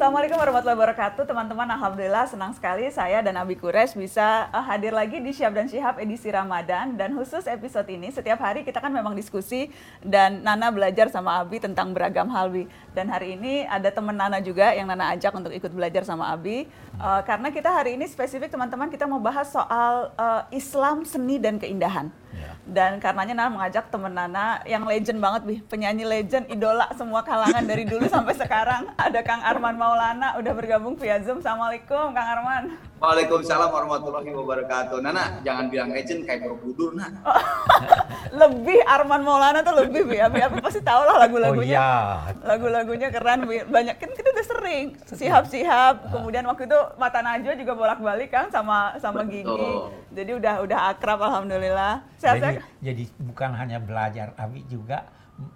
Assalamualaikum warahmatullahi wabarakatuh teman-teman. Alhamdulillah senang sekali saya dan Abi Kures bisa uh, hadir lagi di Syab dan Syihab edisi Ramadan. Dan khusus episode ini setiap hari kita kan memang diskusi dan Nana belajar sama Abi tentang beragam hal Bi. Dan hari ini ada teman Nana juga yang Nana ajak untuk ikut belajar sama Abi. Uh, karena kita hari ini spesifik teman-teman kita mau bahas soal uh, Islam seni dan keindahan. Dan karenanya Nana mengajak teman Nana yang legend banget, Bi. penyanyi legend, idola semua kalangan dari dulu sampai sekarang. Ada Kang Arman Maulana, udah bergabung via Zoom. Assalamualaikum, Kang Arman. Waalaikumsalam warahmatullahi wabarakatuh. Nana, jangan bilang legend kayak Borobudur, Nak. lebih Arman Maulana tuh lebih, Bi. Abi, Abi pasti tahu lah lagu-lagunya. Oh, iya. Lagu-lagunya keren, Bi. Banyak kan kita udah sering. Sihab-sihab. Kemudian waktu itu Mata Najwa juga bolak-balik kan sama sama Gigi. Jadi udah udah akrab alhamdulillah. Sehat, jadi, jadi bukan hanya belajar, Abi juga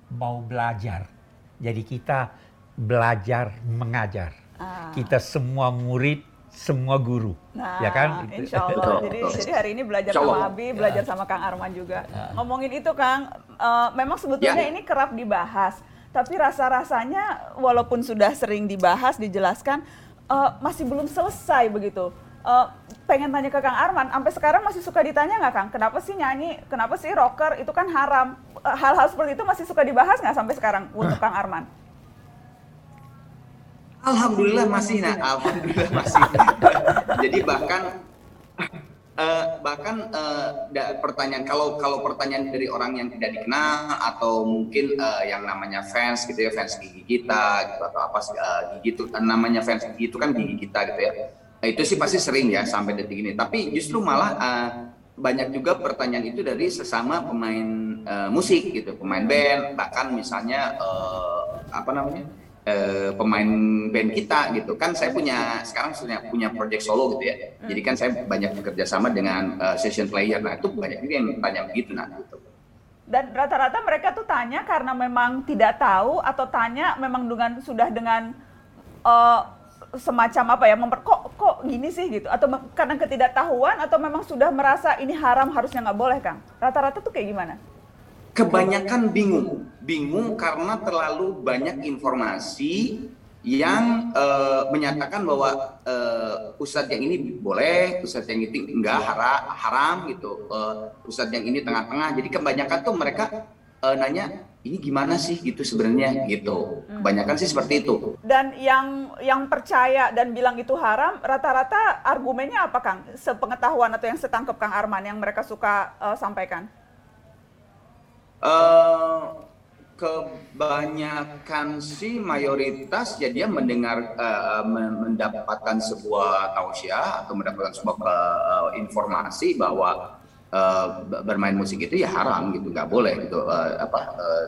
mau belajar. Jadi kita belajar mengajar. Ah. Kita semua murid semua guru, nah, ya kan? Insya Allah. jadi, jadi hari ini belajar sama Abi, belajar ya. sama Kang Arman juga. Ya. Ngomongin itu Kang, uh, memang sebetulnya ya. ini kerap dibahas, tapi rasa-rasanya walaupun sudah sering dibahas, dijelaskan, uh, masih belum selesai begitu. Uh, pengen tanya ke Kang Arman, sampai sekarang masih suka ditanya nggak Kang, kenapa sih nyanyi, kenapa sih rocker itu kan haram? Hal-hal seperti itu masih suka dibahas nggak sampai sekarang untuk Kang Arman? Alhamdulillah masih nak, alhamdulillah masih. Jadi bahkan uh, bahkan uh, pertanyaan kalau kalau pertanyaan dari orang yang tidak dikenal atau mungkin uh, yang namanya fans gitu ya fans gigi kita gitu atau apa uh, gigi itu namanya fans gigi itu kan gigi kita gitu ya. Nah, itu sih pasti sering ya sampai detik ini. Tapi justru malah uh, banyak juga pertanyaan itu dari sesama pemain uh, musik gitu, pemain band bahkan misalnya uh, apa namanya? Eh, pemain band kita gitu. Kan saya punya sekarang sudah punya project solo gitu ya. Jadi kan saya banyak bekerja sama dengan uh, session player. Nah itu banyak juga yang tanya begitu nah gitu. Dan rata-rata mereka tuh tanya karena memang tidak tahu atau tanya memang dengan sudah dengan uh, semacam apa ya memper kok kok gini sih gitu. Atau karena ketidaktahuan atau memang sudah merasa ini haram harusnya nggak boleh kang? Rata-rata tuh kayak gimana? Kebanyakan bingung bingung karena terlalu banyak informasi yang uh, menyatakan bahwa uh, ustadz yang ini boleh, ustadz yang ini enggak haram, haram gitu, uh, ustadz yang ini tengah-tengah. Jadi kebanyakan tuh mereka uh, nanya ini gimana sih gitu sebenarnya gitu. Kebanyakan sih seperti itu. Dan yang yang percaya dan bilang itu haram, rata-rata argumennya apa Kang? Sepengetahuan atau yang setangkep Kang Arman yang mereka suka uh, sampaikan? Uh, kebanyakan sih mayoritas ya dia mendengar uh, mendapatkan sebuah tausiah atau mendapatkan sebuah uh, informasi bahwa uh, bermain musik itu ya haram gitu nggak boleh gitu uh, apa uh,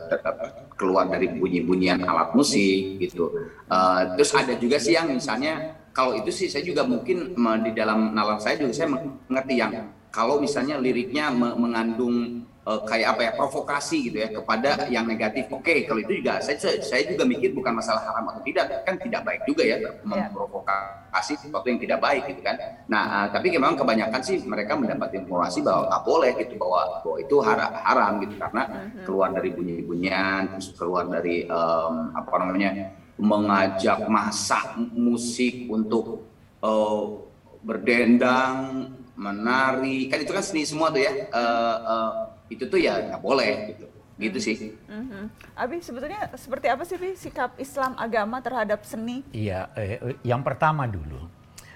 keluar dari bunyi-bunyian alat musik gitu. Uh, terus ada juga sih yang misalnya kalau itu sih saya juga mungkin di dalam nalar saya juga saya mengerti yang kalau misalnya liriknya mengandung uh, kayak apa ya provokasi gitu ya kepada yang negatif. Oke, okay, kalau itu juga saya saya juga mikir bukan masalah haram atau tidak, kan tidak baik juga ya iya. memprovokasi sesuatu yang tidak baik gitu kan. Nah, uh, tapi memang kebanyakan sih mereka mendapat informasi bahwa nggak boleh gitu bahwa bahwa itu haram, haram gitu karena mm-hmm. keluar dari bunyi-bunyian, terus keluar dari um, apa namanya mengajak masa musik untuk uh, berdendang, menari, kan itu kan seni semua tuh ya. Uh, uh, itu tuh ya nggak boleh gitu gitu sih. Mm-hmm. Abi sebetulnya seperti apa sih Bi, sikap Islam agama terhadap seni? Iya, eh, yang pertama dulu,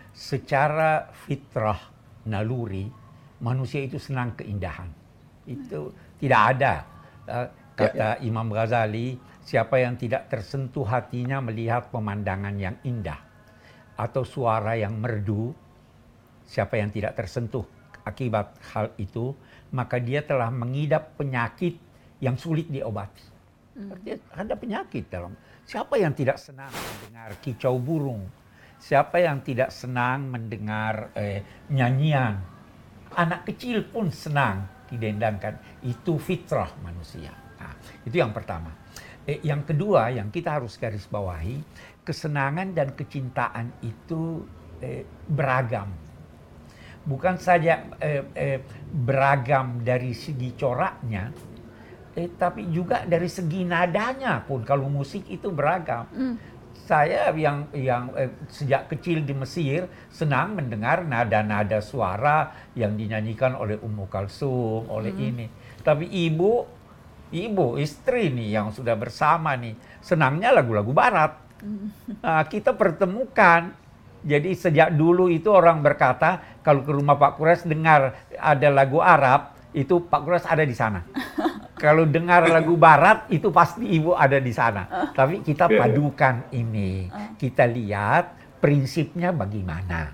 secara fitrah naluri manusia itu senang keindahan. Itu hmm. tidak ada uh, kata ya, ya. Imam Ghazali, siapa yang tidak tersentuh hatinya melihat pemandangan yang indah atau suara yang merdu, siapa yang tidak tersentuh akibat hal itu maka dia telah mengidap penyakit yang sulit diobati. Hmm. Ada penyakit dalam. Siapa yang tidak senang mendengar kicau burung? Siapa yang tidak senang mendengar eh, nyanyian? Anak kecil pun senang didendangkan. Itu fitrah manusia. Nah, itu yang pertama. Eh, yang kedua yang kita harus garis bawahi, kesenangan dan kecintaan itu eh, beragam bukan saja eh, eh, beragam dari segi coraknya, eh, tapi juga dari segi nadanya pun kalau musik itu beragam. Mm. saya yang yang eh, sejak kecil di Mesir senang mendengar nada-nada suara yang dinyanyikan oleh Ummu Kalsum, oleh ini. Tapi ibu, ibu istri nih yang sudah bersama nih senangnya lagu-lagu Barat. Nah, kita pertemukan. Jadi sejak dulu itu orang berkata kalau ke rumah Pak Kures dengar ada lagu Arab itu Pak Kures ada di sana. kalau dengar lagu Barat itu pasti ibu ada di sana. Tapi kita padukan ini, kita lihat prinsipnya bagaimana.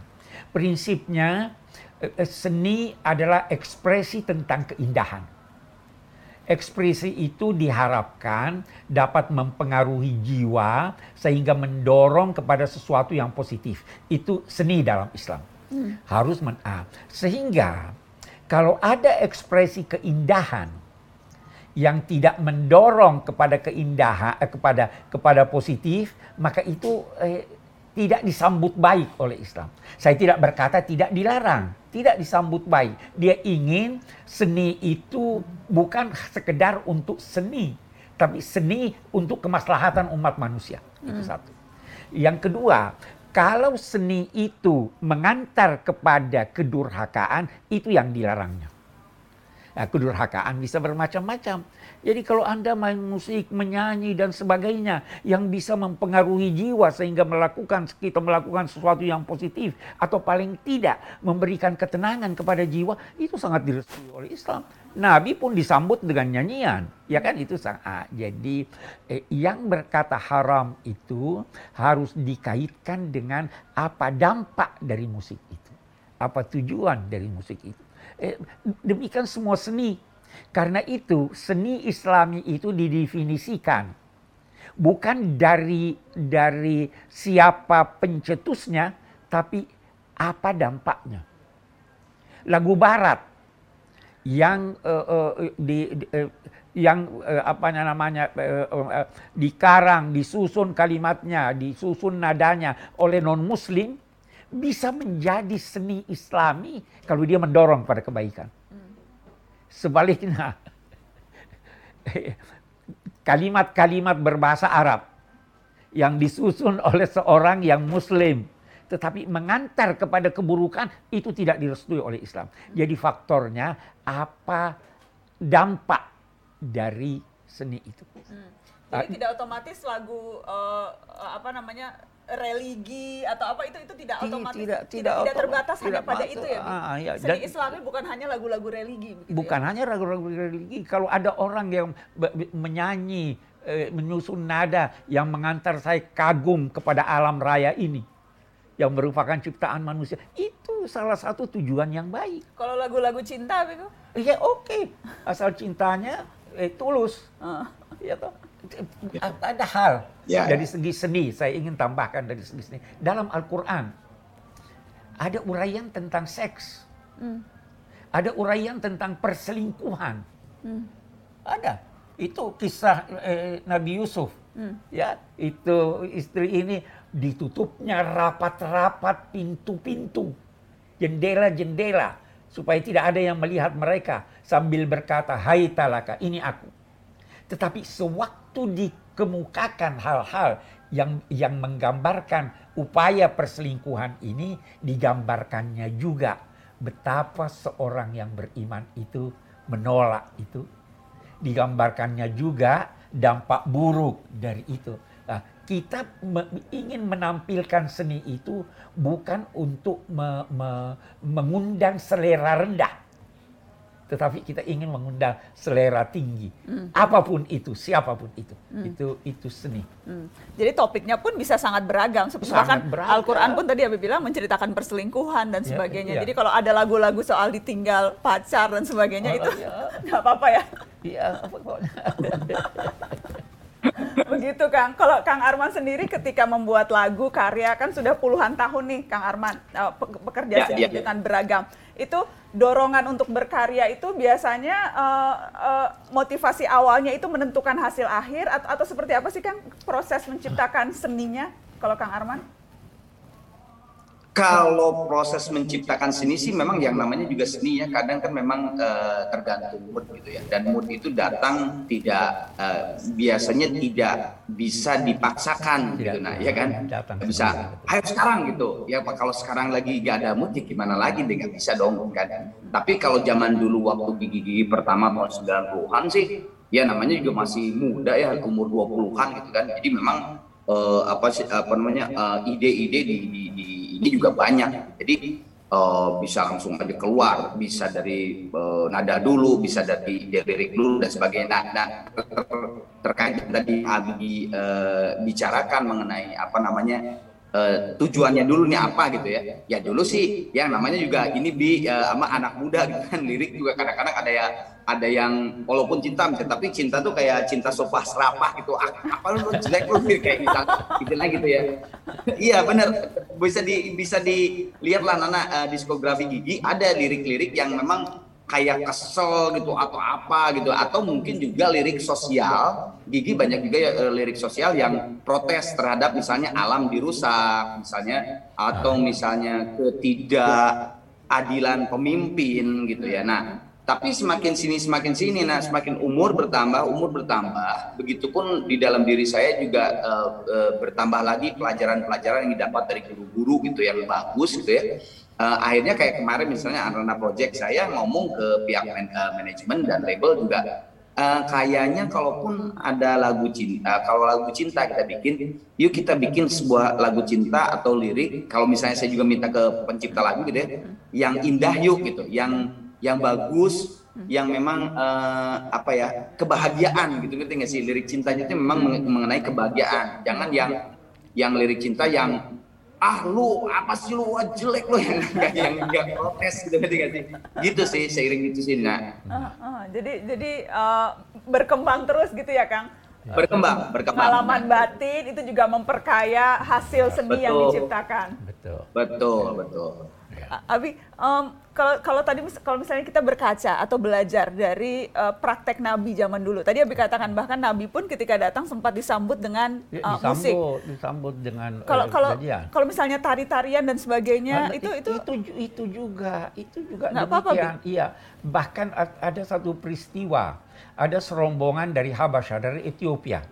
Prinsipnya eh, eh, seni adalah ekspresi tentang keindahan ekspresi itu diharapkan dapat mempengaruhi jiwa sehingga mendorong kepada sesuatu yang positif. Itu seni dalam Islam. Hmm. Harus men ah. Sehingga kalau ada ekspresi keindahan yang tidak mendorong kepada keindahan eh, kepada kepada positif, maka itu eh, tidak disambut baik oleh Islam. Saya tidak berkata tidak dilarang, tidak disambut baik. Dia ingin seni itu bukan sekedar untuk seni, tapi seni untuk kemaslahatan umat manusia. Itu hmm. satu. Yang kedua, kalau seni itu mengantar kepada kedurhakaan, itu yang dilarangnya. Nah, kedurhakaan bisa bermacam-macam. Jadi kalau Anda main musik, menyanyi dan sebagainya yang bisa mempengaruhi jiwa sehingga melakukan kita melakukan sesuatu yang positif atau paling tidak memberikan ketenangan kepada jiwa, itu sangat direstui oleh Islam. Nabi pun disambut dengan nyanyian, ya kan itu sangat. Ah, jadi eh, yang berkata haram itu harus dikaitkan dengan apa dampak dari musik itu, apa tujuan dari musik itu. Eh, demikian semua seni. Karena itu seni Islami itu didefinisikan bukan dari dari siapa pencetusnya, tapi apa dampaknya. Lagu Barat yang uh, uh, di, uh, yang uh, apa namanya uh, uh, dikarang, disusun kalimatnya, disusun nadanya oleh non Muslim bisa menjadi seni islami kalau dia mendorong pada kebaikan. Sebaliknya, kalimat-kalimat berbahasa Arab yang disusun oleh seorang yang muslim tetapi mengantar kepada keburukan itu tidak direstui oleh Islam. Jadi faktornya apa dampak dari seni itu. Hmm. Jadi uh, tidak otomatis lagu uh, apa namanya religi atau apa itu itu tidak otomatis tidak tidak, tidak, tidak terbatas tidak hanya pada itu ya. Ah, ya. Seni Islami bukan hanya lagu-lagu religi. Bukan ya? hanya lagu-lagu religi. Kalau ada orang yang menyanyi eh, menyusun nada yang mengantar saya kagum kepada alam raya ini yang merupakan ciptaan manusia itu salah satu tujuan yang baik. Kalau lagu-lagu cinta itu? Ya oke, okay. asal cintanya eh, tulus. Uh. Ya toh ada hal ya, dari ya. segi seni saya ingin tambahkan dari segi seni dalam Al-Quran ada uraian tentang seks hmm. ada uraian tentang perselingkuhan hmm. ada itu kisah eh, Nabi Yusuf hmm. ya itu istri ini ditutupnya rapat-rapat pintu-pintu jendela-jendela supaya tidak ada yang melihat mereka sambil berkata hai talaka ini aku tetapi sewaktu dikemukakan hal-hal yang yang menggambarkan upaya perselingkuhan ini digambarkannya juga betapa seorang yang beriman itu menolak itu digambarkannya juga dampak buruk dari itu. Nah, kita me ingin menampilkan seni itu bukan untuk me me mengundang selera rendah tetapi kita ingin mengundang selera tinggi. Hmm. Apa pun itu, siapa pun itu. Hmm. Itu itu seni. Hmm. Jadi topiknya pun bisa sangat beragam. Seperti bahkan Al-Qur'an pun tadi Abi bilang menceritakan perselingkuhan dan ya, sebagainya. Ya, ya. Jadi kalau ada lagu-lagu soal ditinggal pacar dan sebagainya oh, itu iya. nggak ya. apa-apa ya. Iya, Begitu Kang. Kalau Kang Arman sendiri ketika membuat lagu karya kan sudah puluhan tahun nih Kang Arman uh, bekerja ya, ya, ya. dengan beragam. Itu dorongan untuk berkarya itu biasanya uh, uh, motivasi awalnya itu menentukan hasil akhir atau, atau seperti apa sih Kang proses menciptakan seninya kalau Kang Arman? Kalau proses menciptakan seni sih memang yang namanya juga seni ya. Kadang kan memang uh, tergantung mood gitu ya. Dan mood itu datang tidak uh, biasanya tidak bisa dipaksakan gitu. Nah ya kan? Datang. Bisa. Ayo sekarang gitu. Ya kalau sekarang lagi gak ada mood ya gimana lagi? Dengan bisa dong kan? Tapi kalau zaman dulu waktu gigi-gigi pertama tahun 90-an sih ya namanya juga masih muda ya umur 20-an gitu kan. Jadi memang uh, apa sih apa namanya ide-ide uh, di, di, di ini juga banyak. Jadi uh, bisa langsung aja keluar, bisa dari uh, nada dulu, bisa dari lirik dulu dan sebagainya. Nah, nah ter terkait tadi Abi uh, bicarakan mengenai apa namanya uh, tujuannya dulu nih apa gitu ya. Ya dulu sih yang namanya juga ini bi uh, sama anak muda gitu kan lirik juga kadang-kadang ada ya ada yang walaupun cinta misalnya, tapi cinta tuh kayak cinta sofa serapah gitu. Ah, apa lu jelek lu kayak gitu gitu lah gitu ya. Iya benar bisa di bisa dilihat lah Nana uh, diskografi Gigi ada lirik-lirik yang memang kayak kesel gitu atau apa gitu atau mungkin juga lirik sosial Gigi banyak juga ya, lirik sosial yang protes terhadap misalnya alam dirusak misalnya atau misalnya ketidakadilan pemimpin gitu ya nah tapi semakin sini semakin sini, nah semakin umur bertambah, umur bertambah. Begitupun di dalam diri saya juga uh, uh, bertambah lagi pelajaran-pelajaran yang didapat dari guru-guru gitu yang bagus gitu ya. Uh, akhirnya kayak kemarin misalnya Arana Project saya ngomong ke pihak man, uh, manajemen dan label juga uh, kayaknya kalaupun ada lagu cinta, kalau lagu cinta kita bikin, yuk kita bikin sebuah lagu cinta atau lirik. Kalau misalnya saya juga minta ke pencipta lagu gitu ya, yang indah yuk gitu, yang yang bagus yang memang uh, apa ya kebahagiaan gitu ngerti nggak sih lirik cintanya itu memang mengenai kebahagiaan jangan yang yang lirik cinta yang ah lu apa sih lu? Wah jelek lu. Yang yang nggak protes gitu ngerti nggak sih? Gitu sih seiring itu sih nah uh, uh, jadi jadi uh, berkembang terus gitu ya kang? Berkembang berkembang. Pengalaman batin itu juga memperkaya hasil seni betul. yang diciptakan. Betul. Betul betul Abi, um, kalau kalau tadi kalau misalnya kita berkaca atau belajar dari uh, praktek Nabi zaman dulu, tadi Abi katakan bahkan Nabi pun ketika datang sempat disambut dengan uh, disambut, musik. Disambut dengan kalau uh, kalau kalau misalnya tari-tarian dan sebagainya nah, itu itu itu itu juga itu juga nggak apa-apa. Iya, bahkan ada satu peristiwa, ada serombongan dari Habasyah dari Ethiopia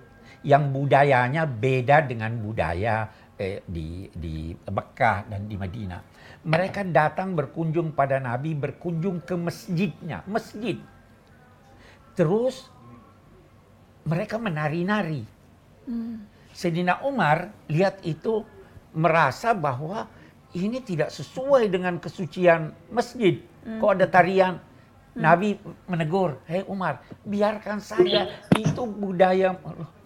yang budayanya beda dengan budaya eh, di di Mekah dan di Madinah. Mereka datang berkunjung pada Nabi, berkunjung ke masjidnya, masjid. Terus mereka menari-nari. Hmm. Sedina Umar lihat itu merasa bahwa ini tidak sesuai dengan kesucian masjid. Hmm. Kok ada tarian? Hmm. Nabi menegur, "Hei Umar, biarkan saja itu budaya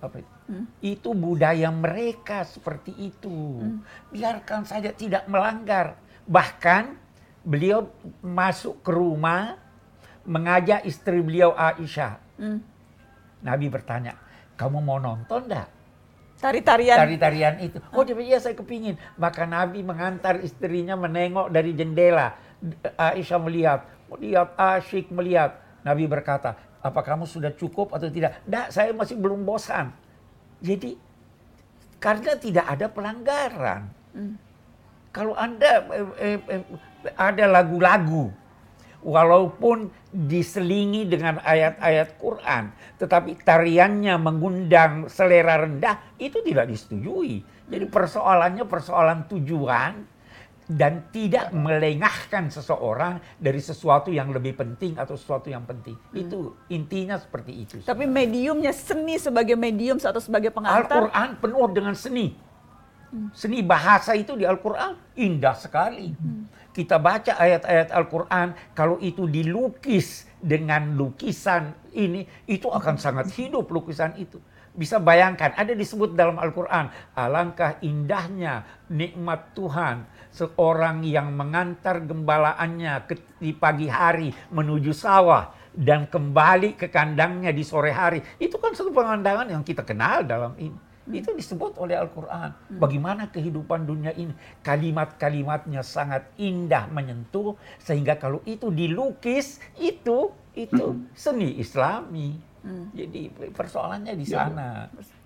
apa itu? Hmm. Itu budaya mereka seperti itu. Hmm. Biarkan saja tidak melanggar. Bahkan beliau masuk ke rumah mengajak istri beliau Aisyah. Hmm. Nabi bertanya, kamu mau nonton enggak? Tari-tarian. Tari-tarian itu. Oh, dia iya saya kepingin. Maka Nabi mengantar istrinya menengok dari jendela. Aisyah melihat, melihat asyik melihat. Nabi berkata, apa kamu sudah cukup atau tidak? Tidak, saya masih belum bosan. Jadi karena tidak ada pelanggaran. Hmm. Kalau Anda eh, eh, ada lagu-lagu walaupun diselingi dengan ayat-ayat Quran, tetapi tariannya mengundang selera rendah, itu tidak disetujui. Jadi persoalannya persoalan tujuan, dan tidak melengahkan seseorang dari sesuatu yang lebih penting atau sesuatu yang penting. Hmm. Itu intinya seperti itu. Tapi mediumnya seni sebagai medium atau sebagai pengantar. Al-Quran penuh dengan seni. Seni bahasa itu di Al-Quran indah sekali. Kita baca ayat-ayat Al-Quran, kalau itu dilukis dengan lukisan ini, itu akan sangat hidup lukisan itu. Bisa bayangkan ada disebut dalam Al-Qur'an alangkah indahnya nikmat Tuhan seorang yang mengantar gembalaannya di pagi hari menuju sawah dan kembali ke kandangnya di sore hari. Itu kan satu pemandangan yang kita kenal dalam ini itu disebut oleh Al-Quran. Bagaimana kehidupan dunia ini. Kalimat-kalimatnya sangat indah menyentuh. Sehingga kalau itu dilukis, itu itu seni islami. Hmm. Jadi persoalannya di ya. sana. Ya,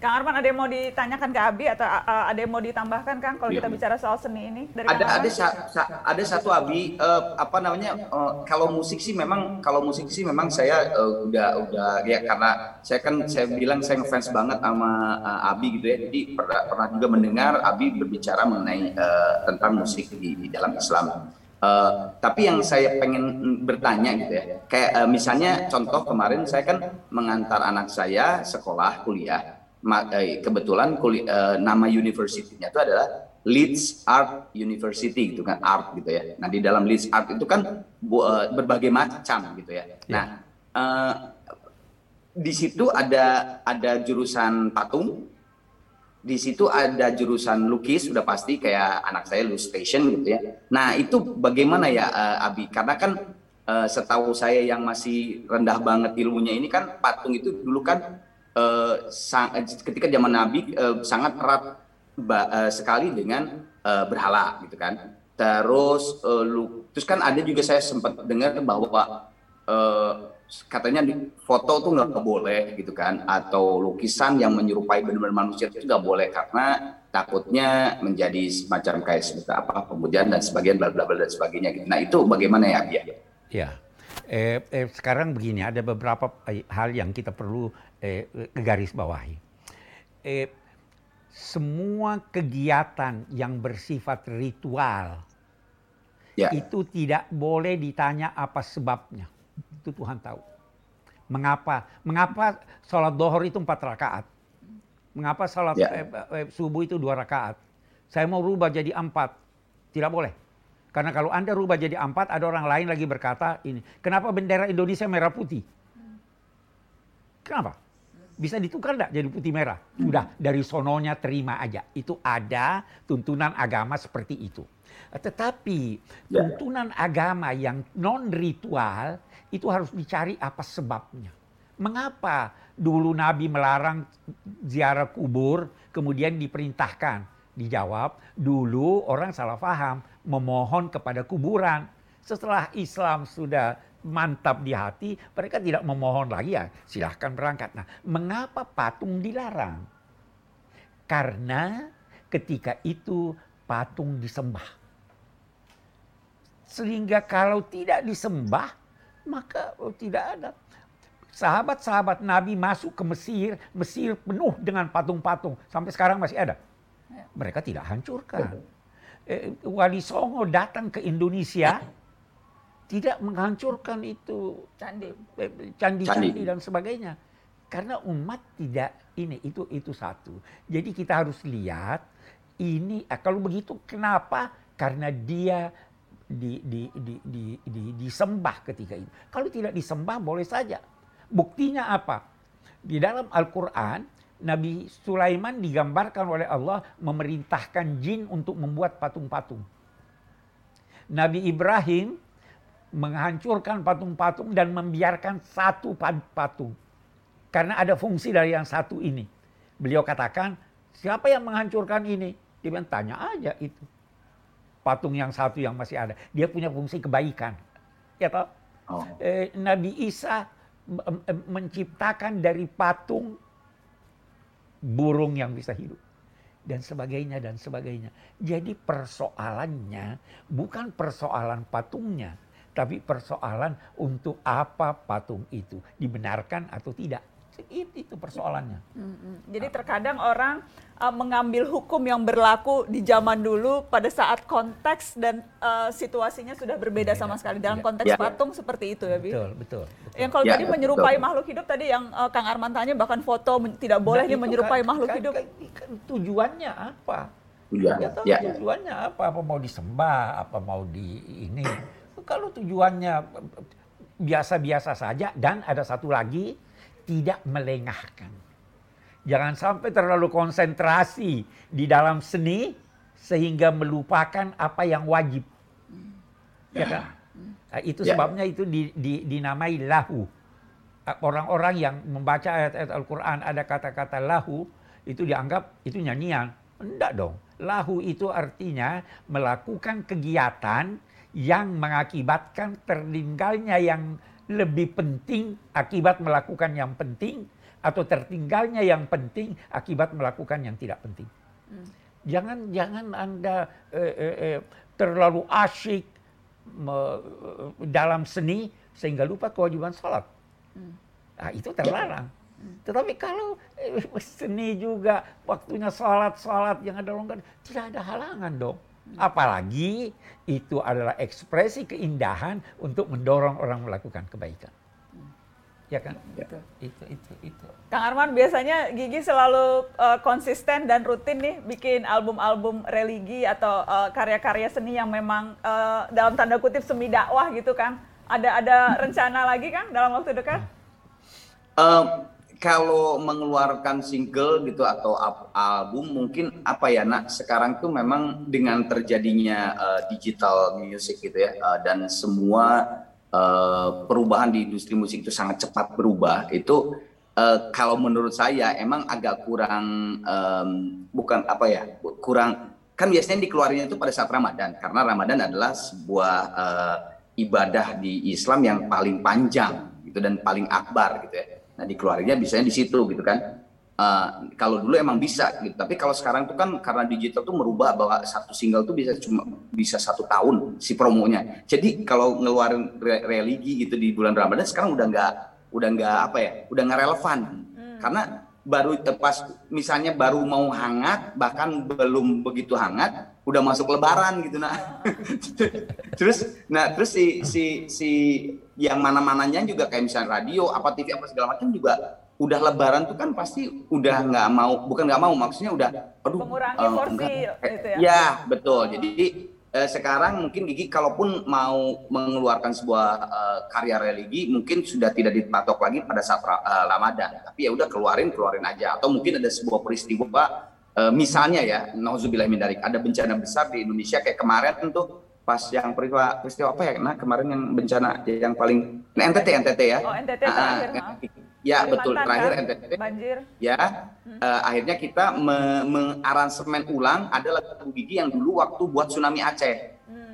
Kang Arman ada yang mau ditanyakan ke Abi atau uh, ada yang mau ditambahkan Kang kalau ya. kita bicara soal seni ini dari Ada Kang ada sa, sa, ada satu Abi uh, apa namanya uh, kalau musik sih memang kalau musik sih memang saya uh, udah udah ya karena saya kan saya bilang saya ngefans banget sama uh, Abi gitu ya. Jadi pernah pernah juga mendengar Abi berbicara mengenai uh, tentang musik di, di dalam Islam. Uh, tapi yang saya pengen bertanya gitu ya, kayak uh, misalnya contoh kemarin saya kan mengantar anak saya sekolah kuliah, Ma, eh, kebetulan uh, nama universitinya itu adalah Leeds Art University gitu kan art gitu ya. Nah di dalam Leeds Art itu kan uh, berbagai macam gitu ya. ya. Nah uh, di situ ada ada jurusan patung, di situ ada jurusan lukis sudah pasti kayak anak saya illustration gitu ya. Nah itu bagaimana ya uh, Abi? Karena kan uh, setahu saya yang masih rendah banget ilmunya ini kan patung itu dulu kan uh, sang, ketika zaman Nabi uh, sangat erat uh, sekali dengan uh, berhala gitu kan. Terus uh, lu, terus kan ada juga saya sempat dengar bahwa uh, katanya di foto tuh nggak boleh gitu kan atau lukisan yang menyerupai benar-benar manusia itu nggak boleh karena takutnya menjadi semacam kayak seperti apa pemujaan dan sebagian bla bla bla dan sebagainya gitu. Nah itu bagaimana ya Bia? Ya, eh, eh, sekarang begini ada beberapa eh, hal yang kita perlu eh, garis bawahi. Eh, semua kegiatan yang bersifat ritual ya. itu tidak boleh ditanya apa sebabnya itu Tuhan tahu. Mengapa? Mengapa sholat dohor itu empat rakaat? Mengapa sholat ya. eh, eh, subuh itu dua rakaat? Saya mau rubah jadi empat. Tidak boleh. Karena kalau Anda rubah jadi empat, ada orang lain lagi berkata ini. Kenapa bendera Indonesia merah putih? Kenapa? Bisa ditukar enggak jadi putih merah? Sudah, dari sononya terima aja. Itu ada tuntunan agama seperti itu. Tetapi ya. tuntunan agama yang non ritual itu harus dicari apa sebabnya. Mengapa dulu Nabi melarang ziarah kubur kemudian diperintahkan? Dijawab, dulu orang salah paham memohon kepada kuburan. Setelah Islam sudah mantap di hati, mereka tidak memohon lagi ya silahkan berangkat. Nah, mengapa patung dilarang? Karena ketika itu patung disembah. Sehingga kalau tidak disembah, maka oh, tidak ada. Sahabat-sahabat Nabi masuk ke Mesir, Mesir penuh dengan patung-patung. Sampai sekarang masih ada. Mereka tidak hancurkan. Eh, Wali Songo datang ke Indonesia, tidak menghancurkan itu candi, eh, candi-candi dan sebagainya. Karena umat tidak ini, itu itu satu. Jadi kita harus lihat ini, eh, kalau begitu kenapa? Karena dia di, di, di, di, di, disembah ketika itu. Kalau tidak disembah boleh saja. Buktinya apa? Di dalam Al-Quran, Nabi Sulaiman digambarkan oleh Allah memerintahkan jin untuk membuat patung-patung. Nabi Ibrahim menghancurkan patung-patung dan membiarkan satu patung. Karena ada fungsi dari yang satu ini. Beliau katakan, siapa yang menghancurkan ini? Dia bilang, tanya aja itu patung yang satu yang masih ada. Dia punya fungsi kebaikan. Ya toh? Oh. Eh, Nabi Isa menciptakan dari patung burung yang bisa hidup dan sebagainya dan sebagainya. Jadi persoalannya bukan persoalan patungnya, tapi persoalan untuk apa patung itu dibenarkan atau tidak. Itu, itu persoalannya. Jadi terkadang orang uh, mengambil hukum yang berlaku di zaman dulu pada saat konteks dan uh, situasinya sudah berbeda sama sekali dalam ya. konteks ya. patung seperti itu ya, Bi. Betul, betul. betul. Yang kalau ya, tadi menyerupai betul. makhluk hidup tadi yang uh, Kang Arman tanya bahkan foto tidak boleh nah, menyerupai kan, makhluk kan, hidup. Kan, kan, tujuannya apa? Tujuan. Ya, ya. Tujuannya apa? Apa mau disembah? Apa mau di ini? Kalau tujuannya biasa-biasa saja dan ada satu lagi tidak melengahkan. Jangan sampai terlalu konsentrasi di dalam seni sehingga melupakan apa yang wajib. Ya kan? Nah, itu ya. sebabnya itu di, di, dinamai lahu. Orang-orang yang membaca ayat-ayat Al-Quran ada kata-kata lahu, itu dianggap itu nyanyian. Enggak dong. Lahu itu artinya melakukan kegiatan yang mengakibatkan tertinggalnya yang lebih penting akibat melakukan yang penting atau tertinggalnya yang penting akibat melakukan yang tidak penting. Jangan jangan anda eh, eh, eh, terlalu asyik me- dalam seni sehingga lupa kewajiban sholat. Nah, itu terlarang. Tetapi kalau eh, seni juga waktunya sholat sholat yang ada longgar tidak ada halangan dong. Apalagi itu adalah ekspresi keindahan untuk mendorong orang melakukan kebaikan. Ya kan? Gitu. Itu itu itu. Kang Arman biasanya Gigi selalu eh, konsisten dan rutin nih bikin album-album religi atau eh, karya-karya seni yang memang eh, dalam tanda kutip semi dakwah gitu kan. Ada ada rencana lagi kan dalam waktu dekat? Eh, kalau mengeluarkan single gitu atau album mungkin apa ya nak sekarang tuh memang dengan terjadinya eh, digital music gitu ya eh, dan semua eh, perubahan di industri musik itu sangat cepat berubah itu eh, kalau menurut saya emang agak kurang em, bukan apa ya kurang kan biasanya dikeluarin itu pada saat Ramadan karena Ramadan adalah sebuah eh, ibadah di Islam yang paling panjang gitu dan paling akbar gitu ya. Nah dikeluarinnya biasanya di situ gitu kan. Eh, kalau dulu emang bisa gitu, tapi kalau sekarang tuh kan karena digital tuh merubah bahwa satu single tuh bisa cuma bisa satu tahun si promonya. Jadi kalau ngeluarin re- religi gitu di bulan Ramadan sekarang udah nggak udah nggak apa ya, udah nggak relevan karena baru eh, pas misalnya baru mau hangat bahkan belum begitu hangat udah masuk lebaran gitu nah terus nah terus si si si yang mana mananya juga kayak misalnya radio apa TV apa segala macam juga udah lebaran tuh kan pasti udah nggak mau bukan nggak mau maksudnya udah aduh Mengurangi eh, porsi enggak. gitu ya. ya betul jadi eh, sekarang mungkin Gigi kalaupun mau mengeluarkan sebuah eh, karya religi mungkin sudah tidak dipatok lagi pada saat eh, Ramadan. Tapi ya udah keluarin keluarin aja. Atau mungkin ada sebuah peristiwa eh, misalnya ya nauzubillah min dzalik, ada bencana besar di Indonesia kayak kemarin tuh pas yang peristiwa peristiwa apa ya? Nah kemarin yang bencana yang paling nah, NTT NTT ya. Oh, NTT Ah, terakhir, ah, maaf. Ya Kalimantan betul. terakhir kan? NTT Banjir. ya eh, akhirnya kita me- mengaransemen ulang ada lagu gigi yang dulu waktu buat tsunami Aceh.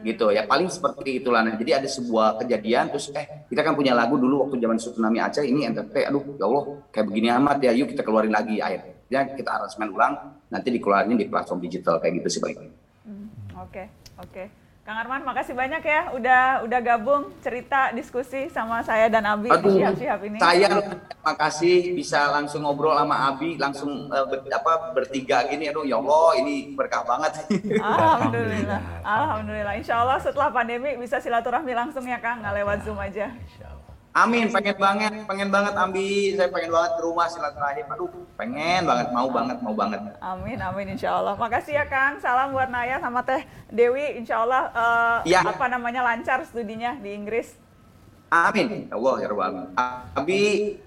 Gitu ya paling seperti itulah. Nah, jadi ada sebuah kejadian terus eh kita kan punya lagu dulu waktu zaman tsunami Aceh ini NTT aduh ya Allah kayak begini amat ya yuk kita keluarin lagi. Akhirnya kita aransemen ulang nanti dikeluarin di platform digital kayak gitu sih paling Hmm, Oke, oke. Kang Arman, makasih banyak ya udah udah gabung cerita diskusi sama saya dan Abi Aduh, di Syihab-Syihab ini. saya terima kasih bisa langsung ngobrol sama Abi langsung eh, ber- apa bertiga gini aduh ya Allah ini berkah banget Alhamdulillah. Alhamdulillah. Alhamdulillah. Insya Allah setelah pandemi bisa silaturahmi langsung ya Kang, nggak lewat Zoom aja. Insya Allah. Amin, pengen banget, pengen banget Ambi, saya pengen banget ke rumah silaturahim. Aduh, pengen banget, mau banget, mau banget. Amin, amin insya Allah. Makasih ya Kang. Salam buat Naya sama Teh Dewi. Insya Allah eh, Ya. apa namanya lancar studinya di Inggris. Amin, ya Allah ya Rabbal. Abi,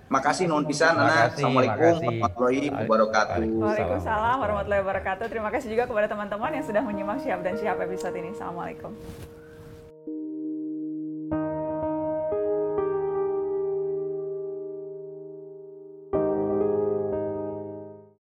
makasih non pisan, Nana. Assalamualaikum warahmatullahi wabarakatuh. Waalaikumsalam warahmatullahi wabarakatuh. Terima kasih juga kepada teman-teman yang sudah menyimak Syihab dan Syihab episode ini. Assalamualaikum.